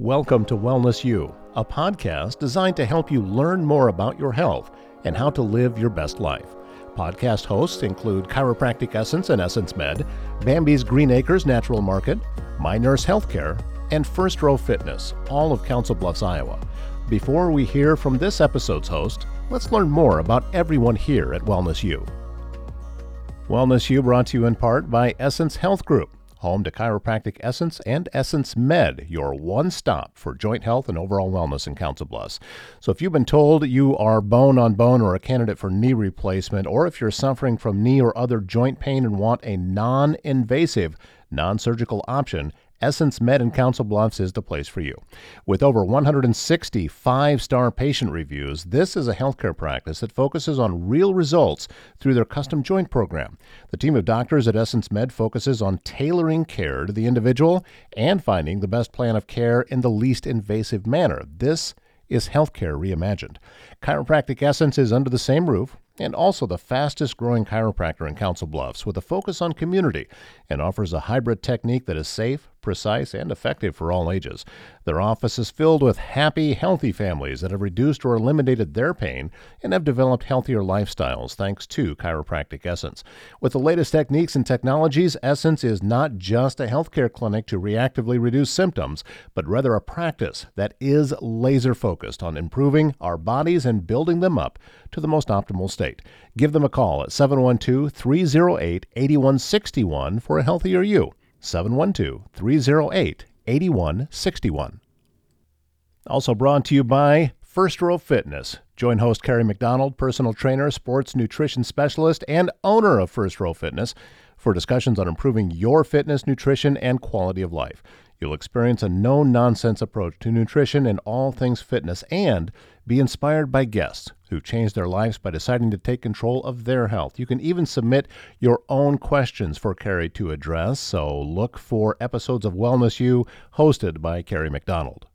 Welcome to Wellness U, a podcast designed to help you learn more about your health and how to live your best life. Podcast hosts include Chiropractic Essence and Essence Med, Bambi's Green Acres Natural Market, My Nurse Healthcare, and First Row Fitness, all of Council Bluffs, Iowa. Before we hear from this episode's host, let's learn more about everyone here at Wellness U. Wellness U brought to you in part by Essence Health Group home to Chiropractic Essence and Essence Med, your one stop for joint health and overall wellness in Council Bluffs. So, if you've been told you are bone on bone or a candidate for knee replacement, or if you're suffering from knee or other joint pain and want a non invasive, non surgical option, Essence Med in Council Bluffs is the place for you. With over 160 five star patient reviews, this is a healthcare practice that focuses on real results through their custom joint program. The team of doctors at Essence Med focuses on tailoring care to the individual and finding the best plan of care in the least invasive manner. This is healthcare reimagined. Chiropractic Essence is under the same roof and also the fastest growing chiropractor in Council Bluffs with a focus on community and offers a hybrid technique that is safe, precise, and effective for all ages. Their office is filled with happy, healthy families that have reduced or eliminated their pain and have developed healthier lifestyles thanks to Chiropractic Essence. With the latest techniques and technologies, Essence is not just a healthcare clinic to reactively reduce symptoms, but rather a practice that is laser focused on improving our bodies and building them up to the most optimal state. Give them a call at 712 308 8161 for a healthier you. 712 308 8161. Also brought to you by First Row Fitness. Join host Carrie McDonald, personal trainer, sports nutrition specialist, and owner of First Row Fitness, for discussions on improving your fitness, nutrition, and quality of life. You'll experience a no nonsense approach to nutrition and all things fitness and be inspired by guests who changed their lives by deciding to take control of their health. You can even submit your own questions for Carrie to address, so look for episodes of Wellness U hosted by Carrie McDonald.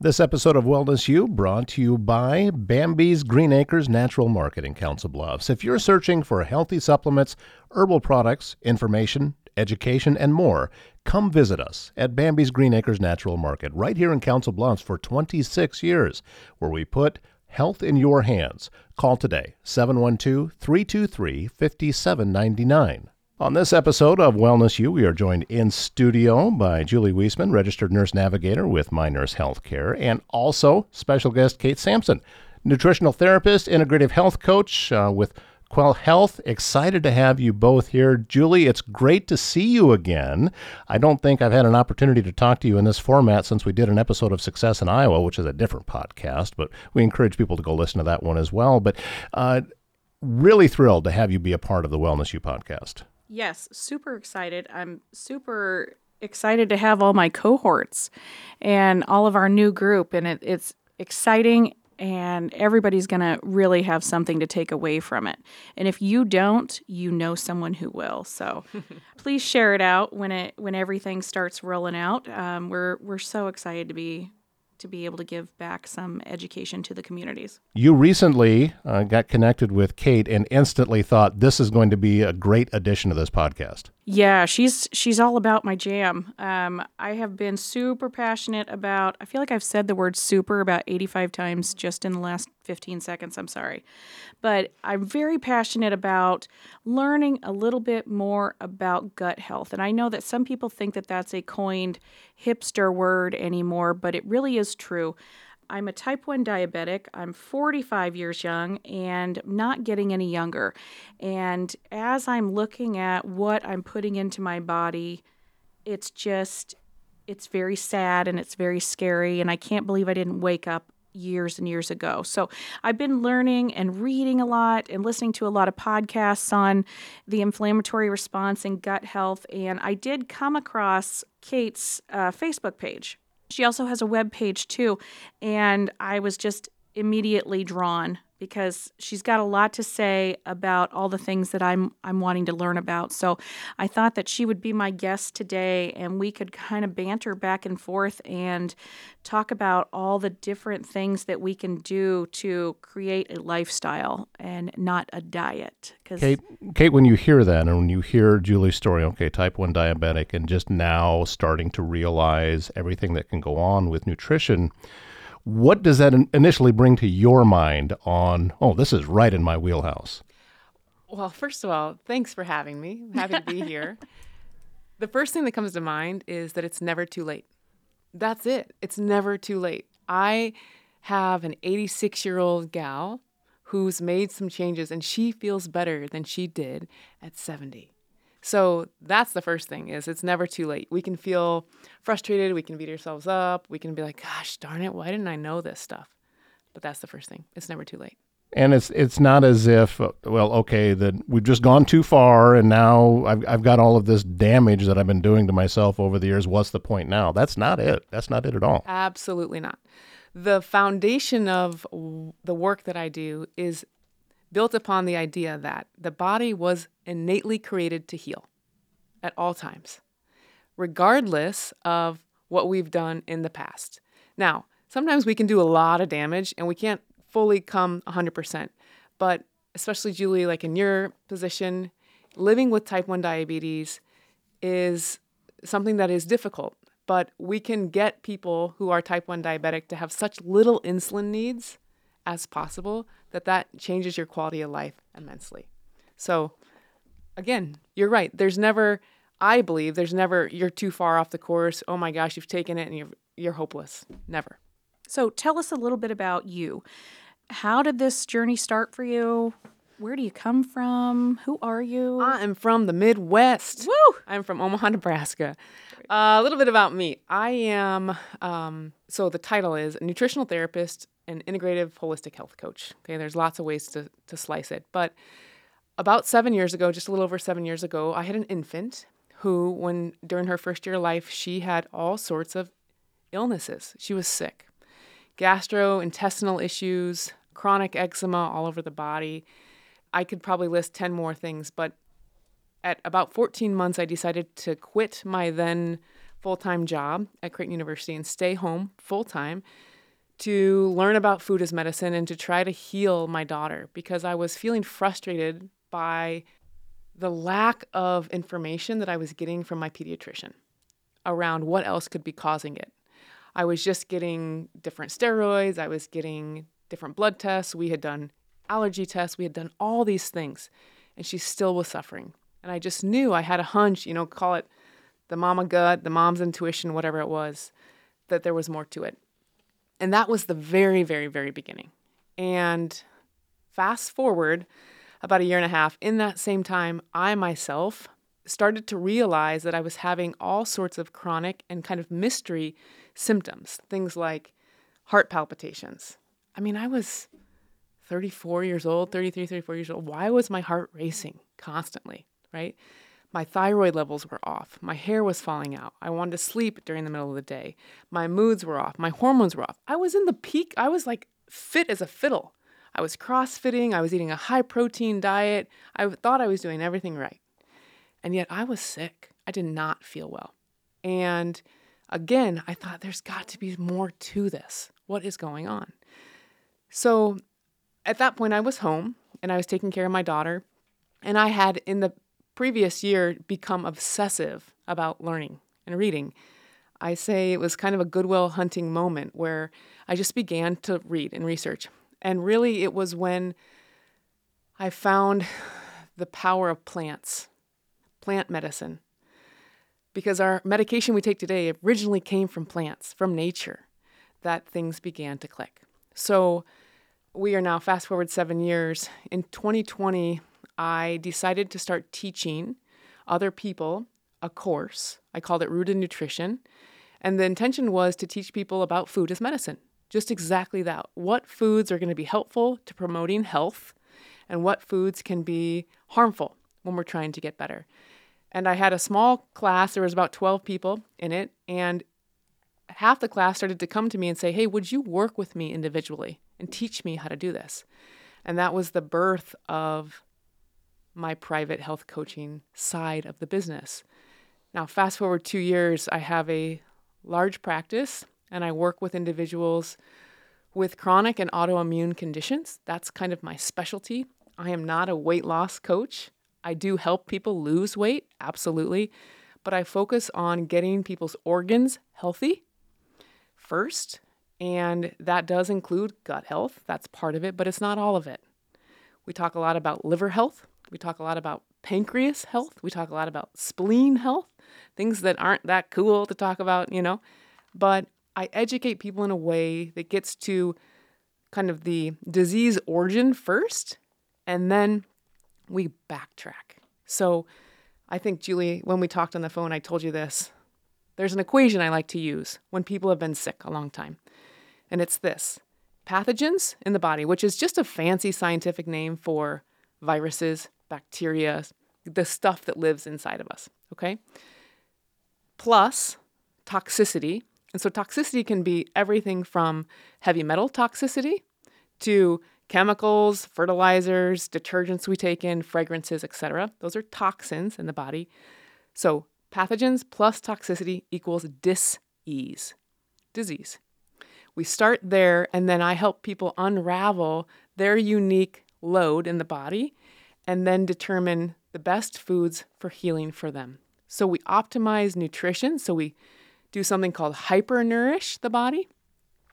This episode of Wellness U brought to you by Bambi's Green Acres Natural Market in Council Bluffs. If you're searching for healthy supplements, herbal products, information, education, and more, come visit us at Bambi's Green Acres Natural Market right here in Council Bluffs for 26 years, where we put health in your hands. Call today 712 323 5799. On this episode of Wellness U, we are joined in studio by Julie Wyssman, registered nurse navigator with My Nurse Healthcare, and also special guest Kate Sampson, nutritional therapist, integrative health coach uh, with Quell Health. Excited to have you both here. Julie, it's great to see you again. I don't think I've had an opportunity to talk to you in this format since we did an episode of Success in Iowa, which is a different podcast, but we encourage people to go listen to that one as well. But uh, really thrilled to have you be a part of the Wellness U podcast. Yes, super excited. I'm super excited to have all my cohorts and all of our new group, and it, it's exciting and everybody's going to really have something to take away from it. And if you don't, you know someone who will. So please share it out when it when everything starts rolling out. Um, we're we're so excited to be to be able to give back some education to the communities. You recently uh, got connected with Kate and instantly thought this is going to be a great addition to this podcast. Yeah, she's she's all about my jam. Um, I have been super passionate about. I feel like I've said the word super about 85 times just in the last 15 seconds. I'm sorry, but I'm very passionate about learning a little bit more about gut health. And I know that some people think that that's a coined hipster word anymore, but it really is true. I'm a type 1 diabetic. I'm 45 years young and not getting any younger. And as I'm looking at what I'm putting into my body, it's just, it's very sad and it's very scary. And I can't believe I didn't wake up years and years ago. So I've been learning and reading a lot and listening to a lot of podcasts on the inflammatory response and gut health. And I did come across Kate's uh, Facebook page she also has a web page too, and I was just immediately drawn because she's got a lot to say about all the things that I'm I'm wanting to learn about. So I thought that she would be my guest today and we could kind of banter back and forth and talk about all the different things that we can do to create a lifestyle and not a diet. Because Kate, Kate, when you hear that and when you hear Julie's story, okay, type 1 diabetic and just now starting to realize everything that can go on with nutrition, what does that initially bring to your mind on, oh, this is right in my wheelhouse? Well, first of all, thanks for having me. I'm happy to be here. the first thing that comes to mind is that it's never too late. That's it. It's never too late. I have an 86 year old gal who's made some changes and she feels better than she did at 70. So that's the first thing is it's never too late. We can feel frustrated, we can beat ourselves up, we can be like, gosh, darn it, why didn't I know this stuff? But that's the first thing. It's never too late. And it's it's not as if well okay that we've just gone too far and now I've I've got all of this damage that I've been doing to myself over the years. What's the point now? That's not it. That's not it at all. Absolutely not. The foundation of the work that I do is built upon the idea that the body was innately created to heal at all times, regardless of what we've done in the past. Now, sometimes we can do a lot of damage and we can't fully come 100%, but especially Julie, like in your position, living with type 1 diabetes is something that is difficult, but we can get people who are type 1 diabetic to have such little insulin needs as possible that that changes your quality of life immensely. So again, you're right. There's never I believe there's never you're too far off the course. Oh my gosh, you've taken it and you're you're hopeless. Never. So tell us a little bit about you. How did this journey start for you? Where do you come from? Who are you? I am from the Midwest. Woo! I'm from Omaha, Nebraska. Uh, a little bit about me. I am, um, so the title is nutritional therapist and integrative holistic health coach. Okay, there's lots of ways to, to slice it. But about seven years ago, just a little over seven years ago, I had an infant who, when during her first year of life, she had all sorts of illnesses. She was sick gastrointestinal issues, chronic eczema all over the body. I could probably list 10 more things, but at about 14 months, I decided to quit my then full time job at Creighton University and stay home full time to learn about food as medicine and to try to heal my daughter because I was feeling frustrated by the lack of information that I was getting from my pediatrician around what else could be causing it. I was just getting different steroids, I was getting different blood tests, we had done allergy tests, we had done all these things, and she still was suffering. And I just knew I had a hunch, you know, call it the mama gut, the mom's intuition, whatever it was, that there was more to it. And that was the very, very, very beginning. And fast forward about a year and a half, in that same time, I myself started to realize that I was having all sorts of chronic and kind of mystery symptoms, things like heart palpitations. I mean, I was 34 years old, 33, 34 years old. Why was my heart racing constantly, right? My thyroid levels were off. My hair was falling out. I wanted to sleep during the middle of the day. My moods were off. My hormones were off. I was in the peak. I was like fit as a fiddle. I was crossfitting. I was eating a high protein diet. I thought I was doing everything right. And yet I was sick. I did not feel well. And again, I thought there's got to be more to this. What is going on? So at that point, I was home and I was taking care of my daughter. And I had, in the previous year become obsessive about learning and reading. I say it was kind of a goodwill hunting moment where I just began to read and research. And really, it was when I found the power of plants, plant medicine. Because our medication we take today originally came from plants, from nature, that things began to click. So we are now fast forward seven years. In 2020, I decided to start teaching other people a course. I called it Rooted Nutrition. And the intention was to teach people about food as medicine. Just exactly that. What foods are going to be helpful to promoting health and what foods can be harmful when we're trying to get better. And I had a small class, there was about 12 people in it, and half the class started to come to me and say, "Hey, would you work with me individually and teach me how to do this. And that was the birth of my private health coaching side of the business. Now, fast forward two years, I have a large practice and I work with individuals with chronic and autoimmune conditions. That's kind of my specialty. I am not a weight loss coach. I do help people lose weight, absolutely, but I focus on getting people's organs healthy first, and that does include gut health. That's part of it, but it's not all of it. We talk a lot about liver health, we talk a lot about pancreas health, we talk a lot about spleen health, things that aren't that cool to talk about, you know. But I educate people in a way that gets to kind of the disease origin first, and then we backtrack. So I think, Julie, when we talked on the phone, I told you this. There's an equation I like to use when people have been sick a long time, and it's this pathogens in the body, which is just a fancy scientific name for viruses, bacteria, the stuff that lives inside of us, okay? Plus toxicity. And so toxicity can be everything from heavy metal toxicity to chemicals, fertilizers, detergents we take in, fragrances, etc. Those are toxins in the body. So pathogens plus toxicity equals dis-ease, disease. We start there and then I help people unravel their unique load in the body and then determine the best foods for healing for them. So we optimize nutrition, so we do something called hypernourish the body,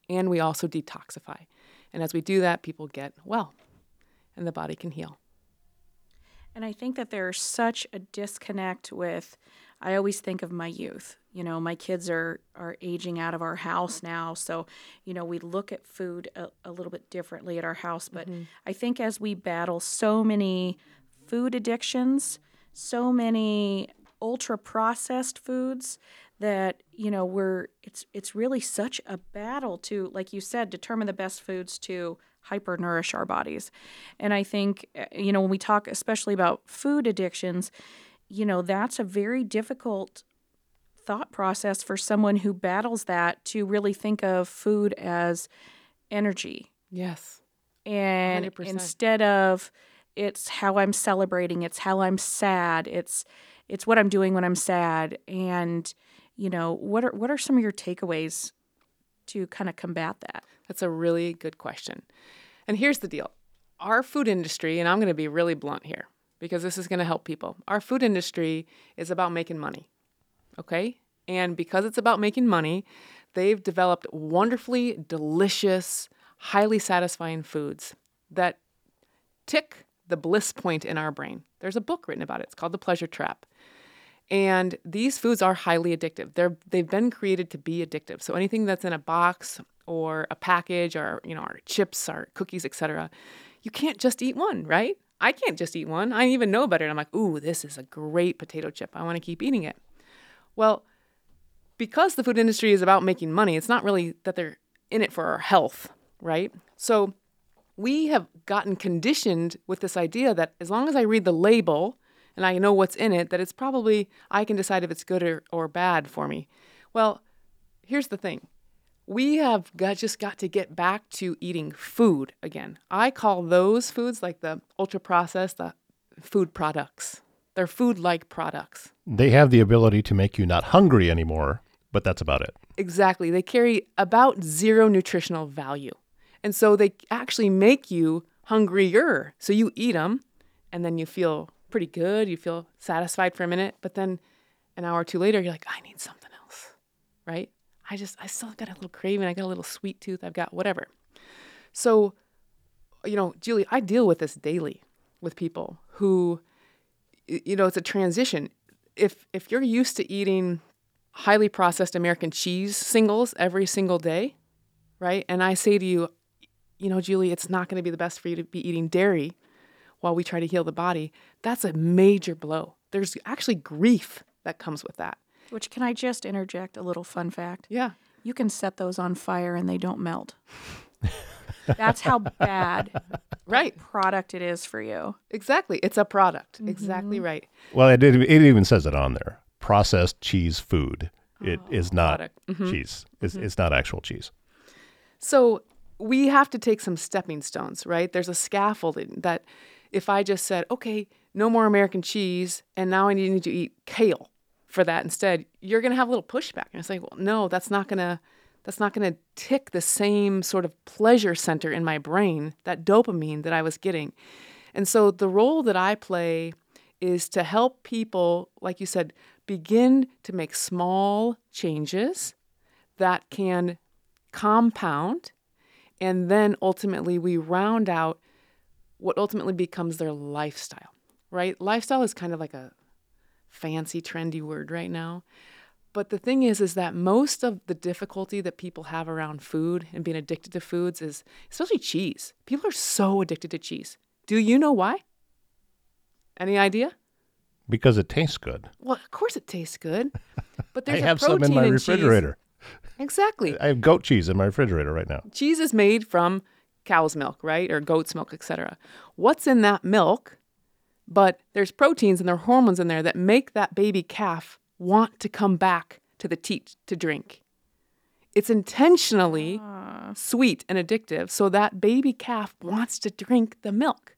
and we also detoxify. And as we do that, people get well and the body can heal. And I think that there's such a disconnect with I always think of my youth. You know, my kids are are aging out of our house now, so you know we look at food a, a little bit differently at our house. But mm-hmm. I think as we battle so many food addictions, so many ultra processed foods that you know we're it's it's really such a battle to like you said determine the best foods to hyper nourish our bodies and i think eh, you know when we talk especially about food addictions you know that's a very difficult thought process for someone who battles that to really think of food as energy yes and 100%. instead of it's how i'm celebrating it's how i'm sad it's it's what i'm doing when i'm sad and you know, what are what are some of your takeaways to kind of combat that? That's a really good question. And here's the deal. Our food industry, and I'm going to be really blunt here because this is going to help people. Our food industry is about making money. Okay? And because it's about making money, they've developed wonderfully delicious, highly satisfying foods that tick the bliss point in our brain. There's a book written about it. It's called The Pleasure Trap. And these foods are highly addictive. They're they've been created to be addictive. So anything that's in a box or a package or you know our chips our cookies, etc., you can't just eat one, right? I can't just eat one. I even know better. And I'm like, ooh, this is a great potato chip. I want to keep eating it. Well, because the food industry is about making money, it's not really that they're in it for our health, right? So we have gotten conditioned with this idea that as long as I read the label and I know what's in it, that it's probably, I can decide if it's good or, or bad for me. Well, here's the thing we have got, just got to get back to eating food again. I call those foods like the ultra processed, the food products. They're food like products. They have the ability to make you not hungry anymore, but that's about it. Exactly. They carry about zero nutritional value. And so they actually make you hungrier. So you eat them and then you feel pretty good. You feel satisfied for a minute, but then an hour or two later, you're like, I need something else, right? I just, I still got a little craving. I got a little sweet tooth. I've got whatever. So, you know, Julie, I deal with this daily with people who, you know, it's a transition. If if you're used to eating highly processed American cheese singles every single day, right? And I say to you, you know, Julie, it's not going to be the best for you to be eating dairy while we try to heal the body, that's a major blow. There's actually grief that comes with that. Which can I just interject a little fun fact? Yeah. You can set those on fire and they don't melt. That's how bad right product it is for you. Exactly. It's a product. Mm-hmm. Exactly right. Well, it, it even says it on there. Processed cheese food. It oh, is not mm-hmm. cheese. It's, mm-hmm. it's not actual cheese. So we have to take some stepping stones, right? There's a scaffolding that if I just said, okay, no more American cheese, and now I need to eat kale for that instead, you're going to have a little pushback. And it's like, well, no, that's not going to that's not going to tick the same sort of pleasure center in my brain, that dopamine that I was getting. And so the role that I play is to help people, like you said, begin to make small changes that can compound. And then ultimately, we round out what ultimately becomes their lifestyle, right? Lifestyle is kind of like a fancy, trendy word right now. But the thing is, is that most of the difficulty that people have around food and being addicted to foods is, especially cheese. People are so addicted to cheese. Do you know why? Any idea? Because it tastes good. Well, of course it tastes good, but I there's have a protein some in my cheese. refrigerator. Exactly. I have goat cheese in my refrigerator right now. cheese is made from cow's milk, right? Or goat's milk, etc. What's in that milk? But there's proteins and there are hormones in there that make that baby calf want to come back to the teat to drink. It's intentionally ah. sweet and addictive so that baby calf wants to drink the milk.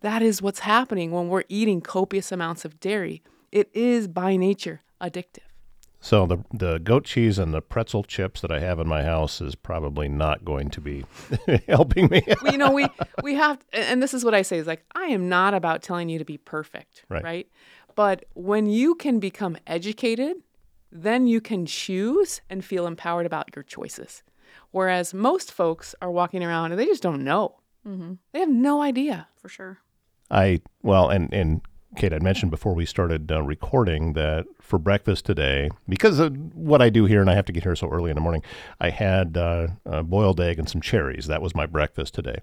That is what's happening when we're eating copious amounts of dairy. It is by nature addictive. So the the goat cheese and the pretzel chips that I have in my house is probably not going to be helping me. well, you know, we we have, and this is what I say is like, I am not about telling you to be perfect, right? Right. But when you can become educated, then you can choose and feel empowered about your choices. Whereas most folks are walking around and they just don't know. They have no idea. for sure. I well, and and Kate, I mentioned before we started uh, recording that for breakfast today, because of what I do here, and I have to get here so early in the morning, I had uh, a boiled egg and some cherries. That was my breakfast today,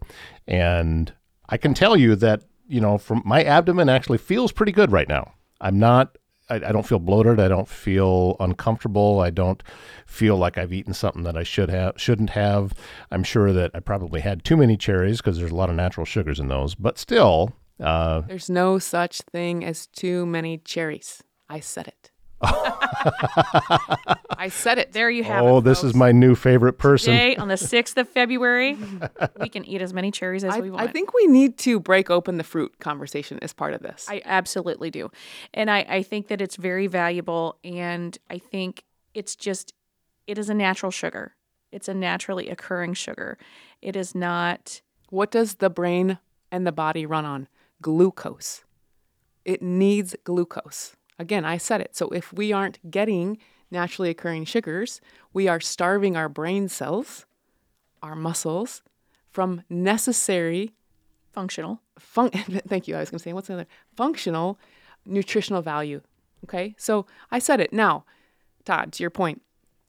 and I can tell you that you know, from my abdomen actually feels pretty good right now. I'm not. I, don't feel bloated. I don't feel uncomfortable. I don't feel like I've eaten something that I should have shouldn't have. I'm sure that I probably had too many cherries because there's a lot of natural sugars in those. But still, uh, There's no such thing as too many cherries. I said it. I said it. There you have it. oh, this is my new favorite person. Today, on the 6th of February, we can eat as many cherries as I, we want. I think we need to break open the fruit conversation as part of this. I absolutely do. And I, I think that it's very valuable. And I think it's just, it is a natural sugar. It's a naturally occurring sugar. It is not, What does the brain and the body run on? Glucose. It needs glucose. Again, I said it. So if we aren't getting naturally occurring sugars, we are starving our brain cells, our muscles, from necessary functional. fun- thank you. I was going to say, what's another functional nutritional value? Okay. So I said it. Now, Todd, to your point,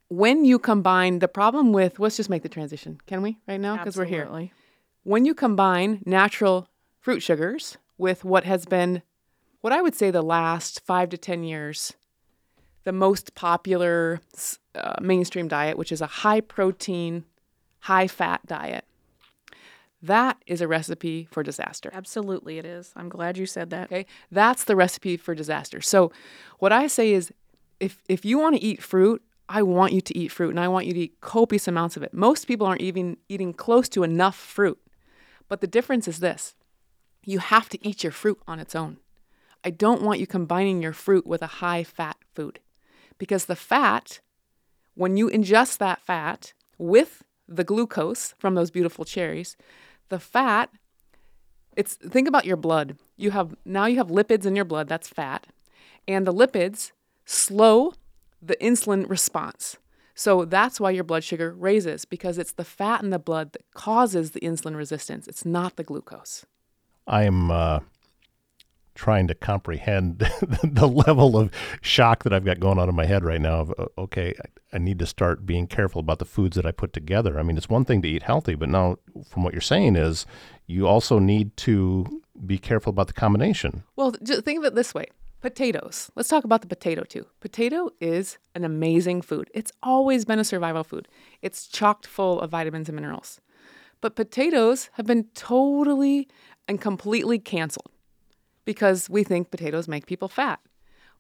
when you combine the problem with, let's just make the transition, can we, right now? Because we're here. When you combine natural fruit sugars with what has been, what I would say, the last five to 10 years, the most popular uh, mainstream diet, which is a high protein, high fat diet, that is a recipe for disaster. Absolutely, it is. I'm glad you said that. Okay. That's the recipe for disaster. So what I say is if if you want to eat fruit, I want you to eat fruit and I want you to eat copious amounts of it. Most people aren't even eating close to enough fruit. But the difference is this. You have to eat your fruit on its own. I don't want you combining your fruit with a high fat food. Because the fat when you ingest that fat with the glucose from those beautiful cherries, the fat it's think about your blood. You have now you have lipids in your blood, that's fat. And the lipids slow the insulin response. So that's why your blood sugar raises because it's the fat in the blood that causes the insulin resistance. It's not the glucose. I'm uh, trying to comprehend the level of shock that I've got going on in my head right now. Of uh, okay, I, I need to start being careful about the foods that I put together. I mean, it's one thing to eat healthy, but now from what you're saying is you also need to be careful about the combination. Well, think of it this way. Potatoes. Let's talk about the potato too. Potato is an amazing food. It's always been a survival food. It's chocked full of vitamins and minerals. But potatoes have been totally and completely canceled because we think potatoes make people fat.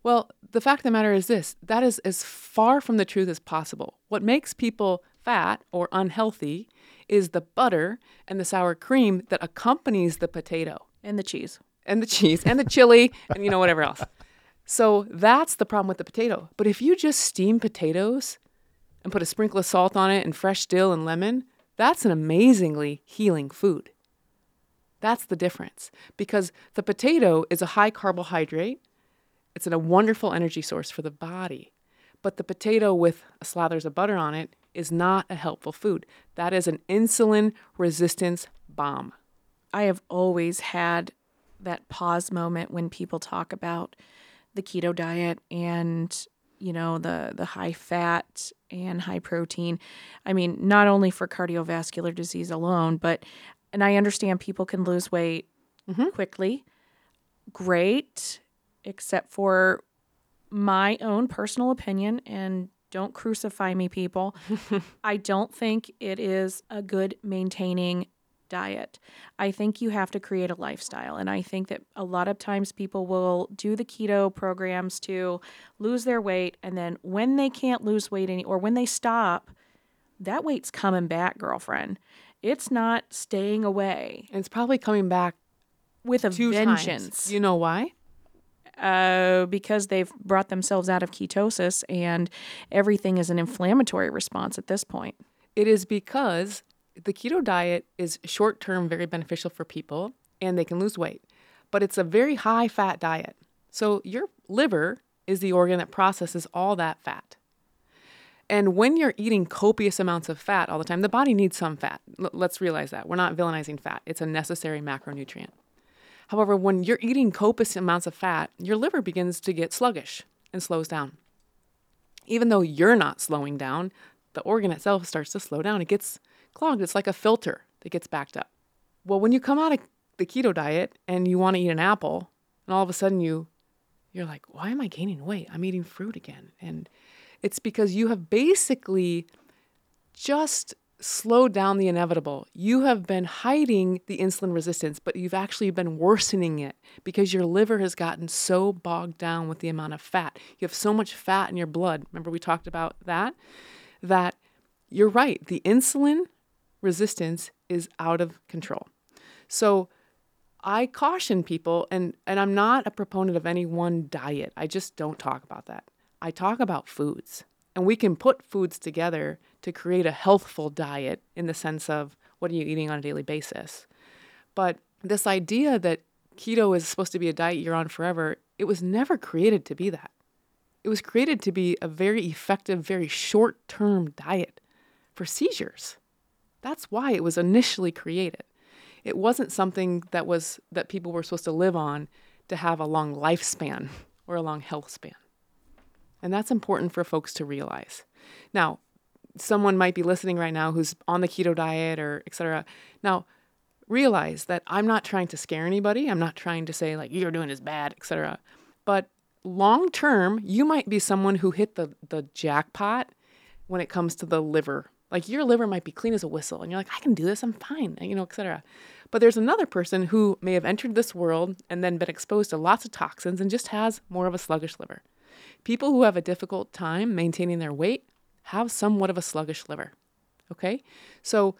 Well, the fact of the matter is this that is as far from the truth as possible. What makes people fat or unhealthy is the butter and the sour cream that accompanies the potato And the cheese. and the cheese and the chili and you know whatever else. So that's the problem with the potato. But if you just steam potatoes and put a sprinkle of salt on it and fresh dill and lemon, that's an amazingly healing food. That's the difference because the potato is a high carbohydrate. It's a wonderful energy source for the body. But the potato with slathers of butter on it is not a helpful food. That is an insulin resistance bomb. I have always had that pause moment when people talk about the keto diet and you know the the high fat and high protein. I mean, not only for cardiovascular disease alone, but and I understand people can lose weight mm-hmm. quickly. Great, except for my own personal opinion and don't crucify me people. I don't think it is a good maintaining diet. I think you have to create a lifestyle. And I think that a lot of times people will do the keto programs to lose their weight. And then when they can't lose weight any, or when they stop, that weight's coming back, girlfriend. It's not staying away And it's probably coming back with a vengeance times. You know why? uh, because they've brought themselves out of ketosis and everything is an inflammatory response at this point. It is because the keto diet is short term very beneficial for people and they can lose weight, but it's a very high fat diet. So your liver is the organ that processes all that fat. And when you're eating copious amounts of fat all the time, the body needs some fat. L- let's realize that. We're not villainizing fat, it's a necessary macronutrient. However, when you're eating copious amounts of fat, your liver begins to get sluggish and slows down. Even though you're not slowing down, the organ itself starts to slow down. It gets clogged. It's like a filter that gets backed up. Well, when you come out of the keto diet and you want to eat an apple, and all of a sudden you you're like, "Why am I gaining weight? I'm eating fruit again." And it's because you have basically just slowed down the inevitable. You have been hiding the insulin resistance, but you've actually been worsening it because your liver has gotten so bogged down with the amount of fat. You have so much fat in your blood. Remember, we talked about that? That you're right, the insulin resistance is out of control. So, I caution people, and, and I'm not a proponent of any one diet. I just don't talk about that. I talk about foods. And we can put foods together to create a healthful diet in the sense of what are you eating on a daily basis. But this idea that keto is supposed to be a diet you're on forever, it was never created to be that. It was created to be a very effective, very short term diet for seizures. That's why it was initially created. It wasn't something that was that people were supposed to live on to have a long lifespan or a long health span. And that's important for folks to realize. Now, someone might be listening right now who's on the keto diet or et cetera. Now, realize that I'm not trying to scare anybody. I'm not trying to say like you're doing is bad, et cetera. But long term, you might be someone who hit the the jackpot when it comes to the liver. Like your liver might be clean as a whistle, and you're like, I can do this, I'm fine, you know, et cetera. But there's another person who may have entered this world and then been exposed to lots of toxins and just has more of a sluggish liver. People who have a difficult time maintaining their weight have somewhat of a sluggish liver. Okay? So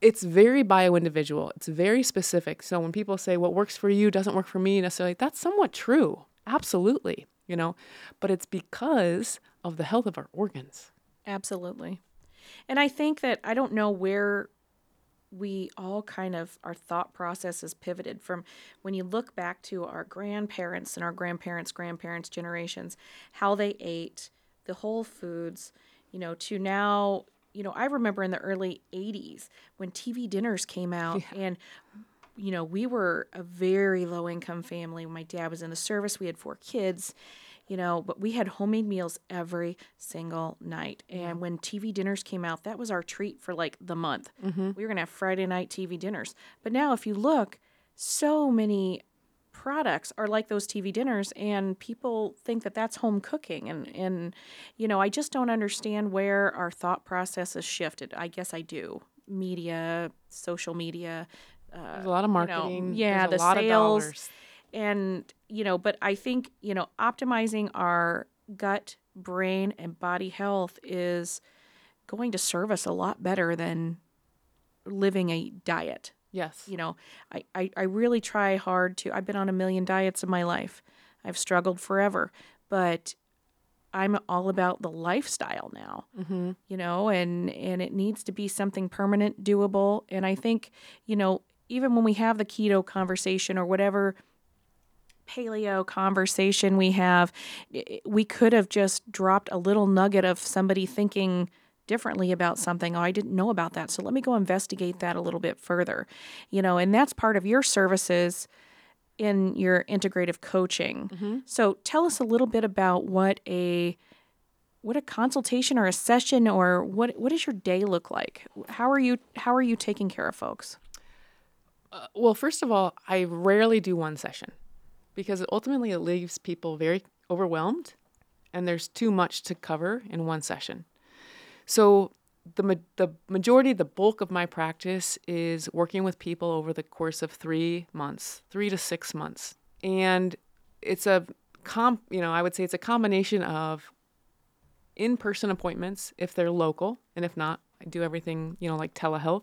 it's very bio individual. It's very specific. So when people say what works for you doesn't work for me necessarily, that's somewhat true. Absolutely. You know, but it's because of the health of our organs. Absolutely. And I think that I don't know where we all kind of our thought process is pivoted from when you look back to our grandparents and our grandparents' grandparents' generations, how they ate, the whole foods, you know, to now, you know, I remember in the early 80s when TV dinners came out and you know, we were a very low income family. My dad was in the service. We had four kids, you know, but we had homemade meals every single night. And when TV dinners came out, that was our treat for like the month. Mm-hmm. We were going to have Friday night TV dinners. But now, if you look, so many products are like those TV dinners, and people think that that's home cooking. And, and you know, I just don't understand where our thought process has shifted. I guess I do. Media, social media, uh, There's a lot of know, marketing. yeah, There's a the lot sales. And you know but i think you know optimizing our gut brain and body health is going to serve us a lot better than living a diet. Yes. You know, I, I, I really try hard to, I've been on a million diets in my life. I've struggled forever, but I'm all about the lifestyle now, Mm-hmm. you know, and, and it needs to be something permanent, doable. And I think, you know, even when we have the keto conversation or whatever paleo conversation we have, we could have just dropped a little nugget of somebody thinking differently about something. Oh, I didn't know about that. So let me go investigate that a little bit further. You know, and that's part of your services in your integrative coaching. Mm-hmm. So tell us a little bit about what a what a consultation or a session or what what does your day look like? How are you how are you taking care of folks? Uh, well, first of all, I rarely do one session because ultimately it leaves people very overwhelmed and there's too much to cover in one session. So, the, ma- the majority, the bulk of my practice is working with people over the course of three months, three to six months. And it's a comp, you know, I would say it's a combination of in person appointments if they're local, and if not, I do everything, you know, like telehealth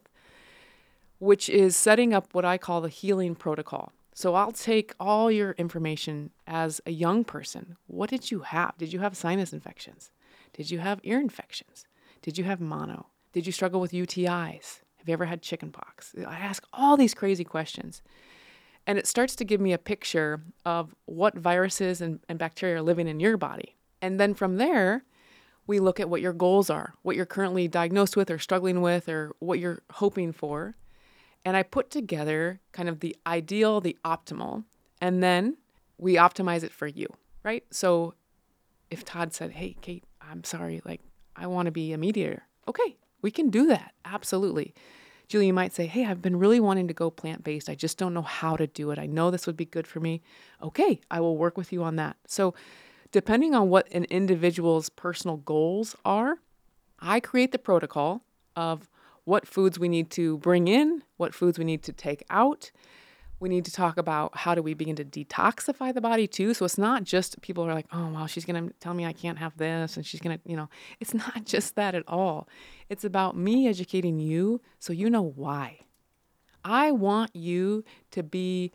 which is setting up what I call the healing protocol. So I'll take all your information as a young person. What did you have? Did you have sinus infections? Did you have ear infections? Did you have mono? Did you struggle with UTIs? Have you ever had chickenpox? I ask all these crazy questions. And it starts to give me a picture of what viruses and, and bacteria are living in your body. And then from there, we look at what your goals are, what you're currently diagnosed with or struggling with, or what you're hoping for. And I put together kind of the ideal, the optimal, and then we optimize it for you, right? So if Todd said, Hey, Kate, I'm sorry, like, I want to be a mediator. Okay, we can do that. Absolutely. Julie, you might say, Hey, I've been really wanting to go plant based. I just don't know how to do it. I know this would be good for me. Okay, I will work with you on that. So, depending on what an individual's personal goals are, I create the protocol of what foods we need to bring in, what foods we need to take out. We need to talk about how do we begin to detoxify the body too. So it's not just people are like, oh, well, she's going to tell me I can't have this and she's going to, you know, it's not just that at all. It's about me educating you so you know why. I want you to be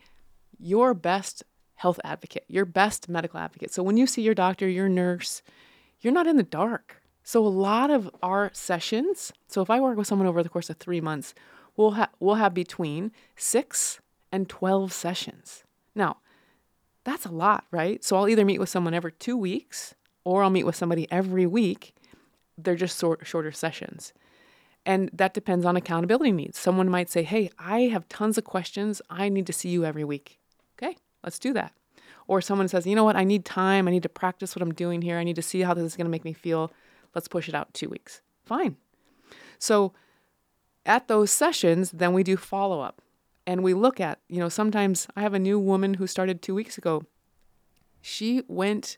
your best health advocate, your best medical advocate. So when you see your doctor, your nurse, you're not in the dark. So a lot of our sessions, so if I work with someone over the course of 3 months, we'll have we'll have between 6 and 12 sessions. Now, that's a lot, right? So I'll either meet with someone every 2 weeks or I'll meet with somebody every week. They're just sort shorter sessions. And that depends on accountability needs. Someone might say, Hey, I have tons of questions. I need to see you every week. Okay, let's do that. Or someone says, You know what? I need time. I need to practice what I'm doing here. I need to see how this is going to make me feel. Let's push it out two weeks. Fine. So at those sessions, then we do follow up and we look at, you know, sometimes I have a new woman who started two weeks ago. She went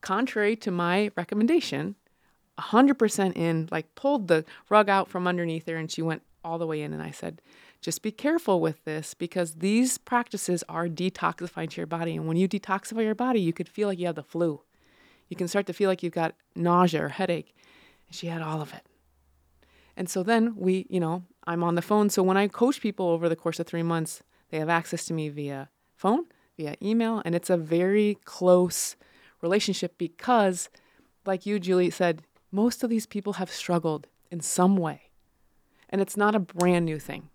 contrary to my recommendation 100% in, like pulled the rug out from underneath her and she went all the way in. And I said, just be careful with this because these practices are detoxifying to your body. And when you detoxify your body, you could feel like you have the flu. You can start to feel like you've got nausea or headache. And she had all of it. And so then we, you know, I'm on the phone. So when I coach people over the course of three months, they have access to me via phone, via email, and it's a very close relationship because, like you, Julie, said, most of these people have struggled in some way. And it's not a brand new thing.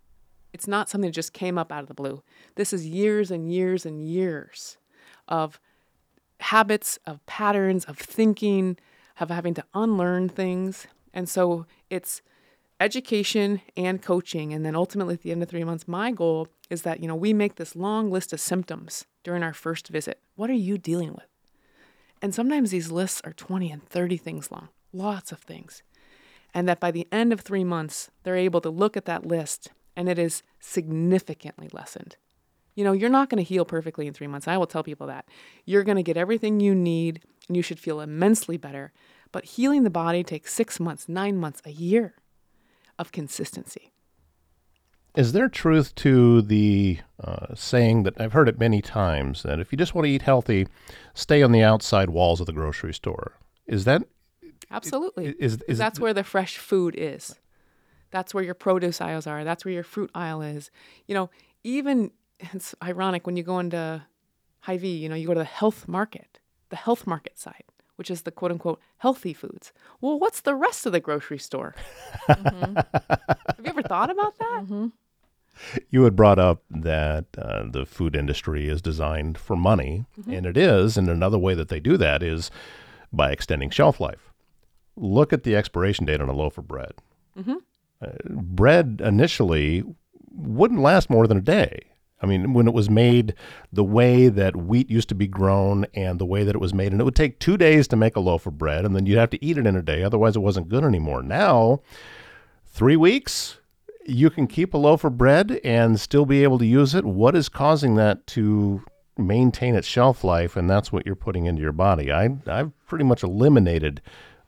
It's not something that just came up out of the blue. This is years and years and years of habits, of patterns, of thinking, of having to unlearn things. And so it's education and coaching. And then ultimately at the end of three months, my goal is that, you know, we make this long list of symptoms during our first visit. What are you dealing with? And sometimes these lists are 20 and 30 things long, lots of things. And that by the end of three months, they're able to look at that list and it is significantly lessened. You know, you're not going to heal perfectly in three months. I will tell people that. You're going to get everything you need and you should feel immensely better. But healing the body takes six months, nine months, a year of consistency. Is there truth to the uh, saying that I've heard it many times that if you just want to eat healthy, stay on the outside walls of the grocery store? Is that Absolutely. Is, is that's where the fresh food is. That's where your produce aisles are. That's where your fruit aisle is. You know, even it's ironic when you go into Hy-Vee, you know, you go to the health market, the health market side, which is the quote unquote healthy foods. Well, what's the rest of the grocery store? mm-hmm. Have you ever thought about that? Mm-hmm. You had brought up that uh, the food industry is designed for money, mm-hmm. and it is. And another way that they do that is by extending shelf life. Look at the expiration date on a loaf of bread. Mm-hmm. Uh, bread initially wouldn't last more than a day. I mean, when it was made the way that wheat used to be grown and the way that it was made, and it would take two days to make a loaf of bread, and then you'd have to eat it in a day, otherwise, it wasn't good anymore. Now, three weeks, you can keep a loaf of bread and still be able to use it. What is causing that to maintain its shelf life? And that's what you're putting into your body. I, I've pretty much eliminated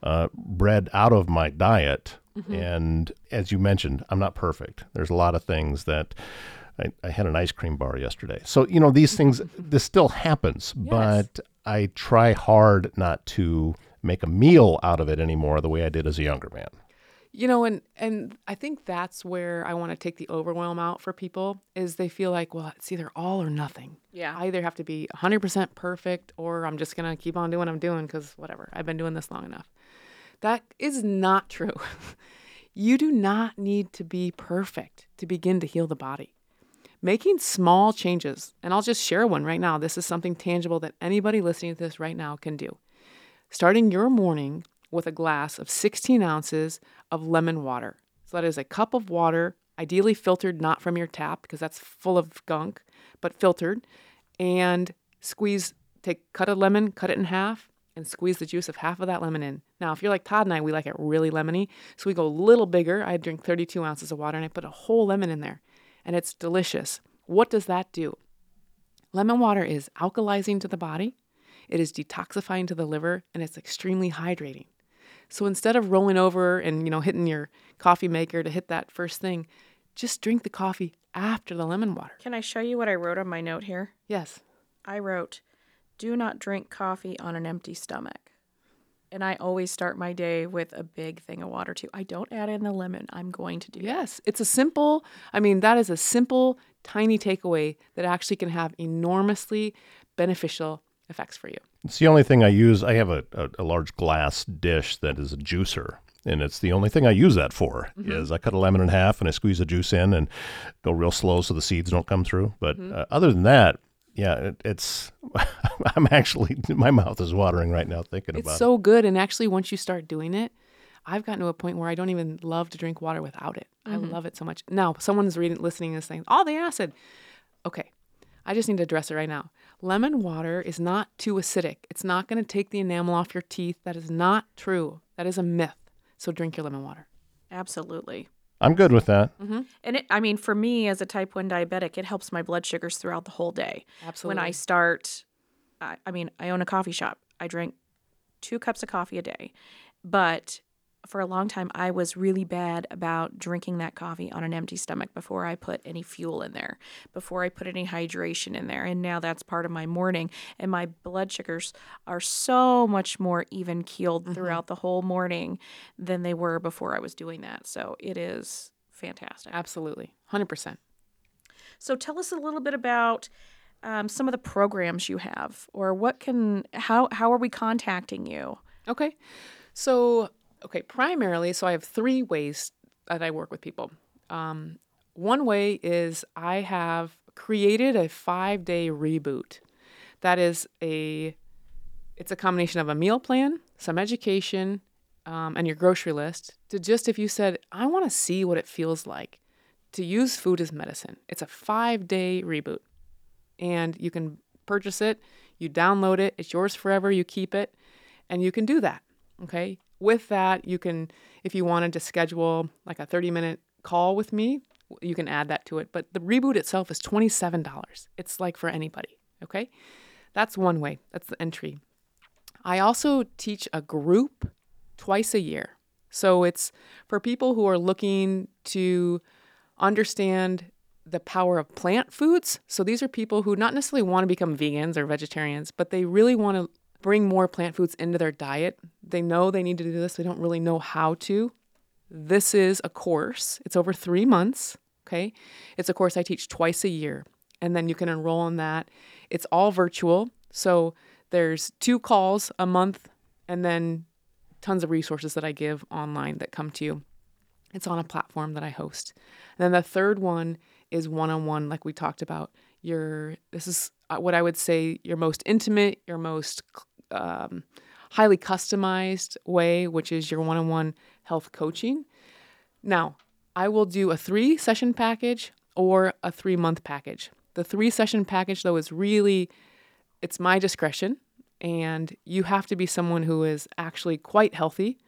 uh, bread out of my diet. Mm-hmm. And as you mentioned, I'm not perfect. There's a lot of things that I, I had an ice cream bar yesterday. So, you know, these things, this still happens, yes. but I try hard not to make a meal out of it anymore the way I did as a younger man. You know, and and I think that's where I want to take the overwhelm out for people is they feel like, well, it's either all or nothing. Yeah. I either have to be 100% perfect or I'm just going to keep on doing what I'm doing cuz whatever. I've been doing this long enough. That is not true. you do not need to be perfect to begin to heal the body. Making small changes, and I'll just share one right now. This is something tangible that anybody listening to this right now can do. Starting your morning with a glass of 16 ounces of lemon water. So that is a cup of water, ideally filtered not from your tap because that's full of gunk, but filtered. And squeeze, take, cut a lemon, cut it in half, and squeeze the juice of half of that lemon in. Now, if you're like Todd and I, we like it really lemony. So we go a little bigger. I drink 32 ounces of water and I put a whole lemon in there, and it's delicious. What does that do? Lemon water is alkalizing to the body, it is detoxifying to the liver, and it's extremely hydrating. So instead of rolling over and, you know, hitting your coffee maker to hit that first thing, just drink the coffee after the lemon water. Can I show you what I wrote on my note here? Yes. I wrote, do not drink coffee on an empty stomach. And I always start my day with a big thing of water too. I don't add in the lemon. I'm going to do Yes, it's a simple, I mean, that is a simple, tiny takeaway that actually can have enormously beneficial effects for you. It's the only thing I use. I have a, a, a, large glass dish that is a juicer, and it's the only thing I use that for. Mm-hmm. Is I cut a lemon in half and I squeeze the juice in and go real slow so the seeds don't come through. But mm-hmm. uh, other than that, yeah, it, it's. I'm actually my mouth is watering right now thinking it's about. It's so good, and actually, once you start doing it, I've gotten to a point where I don't even love to drink water without it. Mm-hmm. I love it so much. Now, someone's reading, listening, and saying, "All the acid." Okay, I just need to address it right now. Lemon water is not too acidic. It's not going to take the enamel off your teeth. That is not true. That is a myth. So drink your lemon water. Absolutely. I'm good with that. Mm-hmm. And it, I mean, for me as a type 1 diabetic, it helps my blood sugars throughout the whole day. Absolutely. When I start, I, I mean, I own a coffee shop. I drink two cups of coffee a day. But for a long time, I was really bad about drinking that coffee on an empty stomach before I put any fuel in there, before I put any hydration in there. And now that's part of my morning. And my blood sugars are so much more even keeled mm-hmm. throughout the whole morning than they were before I was doing that. So it is fantastic. Absolutely. 100%. So tell us a little bit about. Um, some of the programs you have, or what can how how are we contacting you? Okay, so okay, primarily, so I have three ways that I work with people. Um, one way is I have created a five day reboot. That is a it's a combination of a meal plan, some education, um, and your grocery list to just if you said, I want to see what it feels like to use food as medicine. It's a five day reboot. And you can purchase it, you download it, it's yours forever, you keep it, and you can do that. Okay with that, you can, if you wanted to schedule like a 30 minute call with me, you can add that to it. But the reboot itself is $27. It's like for anybody. Okay. That's one way. That's the entry. I also teach a group twice a year. So it's for people who are looking to understand the power of plant foods. So these are people who not necessarily want to become vegans or vegetarians, but they really want to bring more plant foods into their diet. They know they need to do this, they don't really know how to. This is a course, it's over three months. Okay. It's a course I teach twice a year, and then you can enroll in that. It's all virtual. So there's two calls a month, and then tons of resources that I give online that come to you. It's on a platform that I host. And then the third one is one on one, like we talked about. Your this is uh, what I would say your most intimate, your most um, highly customized way, which is your one on one health coaching. Now, I will do a three session package or a three month package. The three session package, though, is really it's my discretion, and you have to be someone who is actually quite healthy,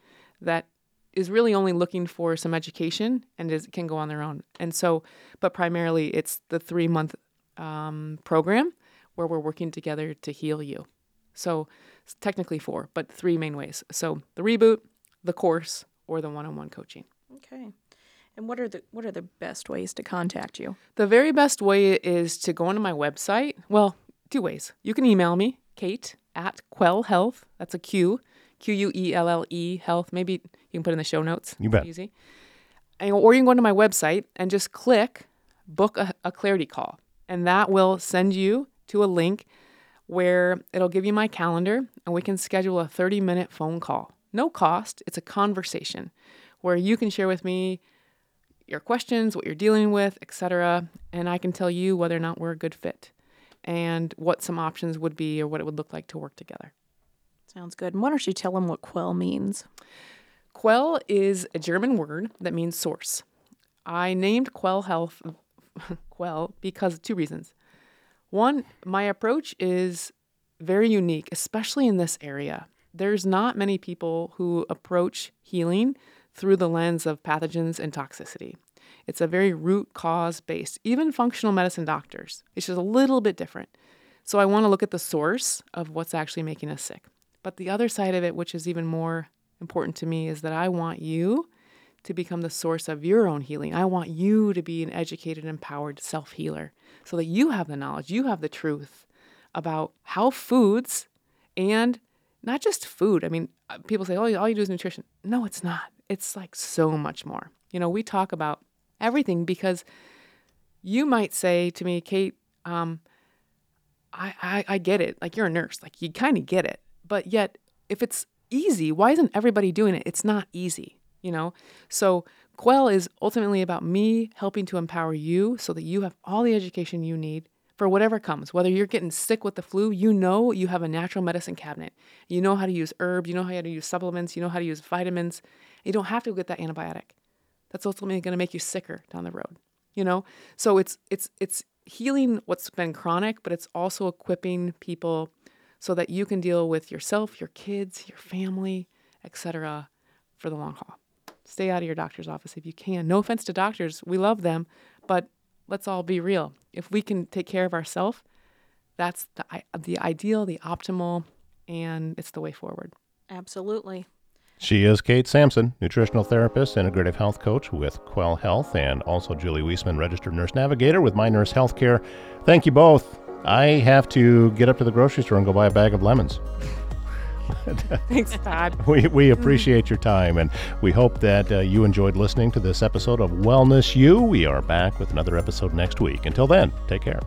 that is really only looking for some education and is, can go on their own. And so, but primarily it's the three month um, program where we're working together to heal you. So, technically four, but three main ways. So, the reboot, the course, or the one on one coaching. Okay. And what are the what are the best ways to contact you? The very best way is to go onto my website. Well, two ways. You can email me, Kate at Quelle Health. That's a Q, Q U E L L E Health. Maybe you can put in the show notes. You bet. Easy. And, or you can go to my website and just click book a, a clarity call, and that will send you to a link where it'll give you my calendar, and we can schedule a 30 minute phone call. No cost. It's a conversation where you can share with me your questions, what you're dealing with, etc., and I can tell you whether or not we're a good fit and what some options would be or what it would look like to work together. Sounds good. And why don't you tell them what quell means? Quelle is a German word that means source. I named Quelle Health Quelle because of two reasons. One, my approach is very unique, especially in this area. There's not many people who approach healing through the lens of pathogens and toxicity. It's a very root cause based, even functional medicine doctors. It's just a little bit different. So I want to look at the source of what's actually making us sick. But the other side of it, which is even more important to me, is that I want you to become the source of your own healing. I want you to be an educated, empowered self healer so that you have the knowledge, you have the truth about how foods and not just food. I mean, uh, people say, oh, all you do is nutrition. No, it's not. It's like so much more. You know, we talk about everything because you might say to me, Kate, um, I, I, I get it. Like you're a nurse, like you kind of get it. But yet, if it's easy, why isn't everybody doing it? It's not easy, you know? So, Quelle is ultimately about me helping to empower you so that you have all the education you need for whatever comes. Whether you're getting sick with the flu, you know you have a natural medicine cabinet. You know how to use herbs, you know how to use supplements, you know how to use vitamins. You don't have to get that antibiotic that's ultimately going to make you sicker down the road you know so it's it's it's healing what's been chronic but it's also equipping people so that you can deal with yourself your kids your family etc for the long haul stay out of your doctor's office if you can no offense to doctors we love them but let's all be real if we can take care of ourselves that's the, the ideal the optimal and it's the way forward absolutely she is Kate Sampson, nutritional therapist, integrative health coach with Quelle Health, and also Julie Wyssman, registered nurse navigator with My Nurse Healthcare. Thank you both. I have to get up to the grocery store and go buy a bag of lemons. Thanks, Todd. we, we appreciate your time, and we hope that uh, you enjoyed listening to this episode of Wellness U. We are back with another episode next week. Until then, take care.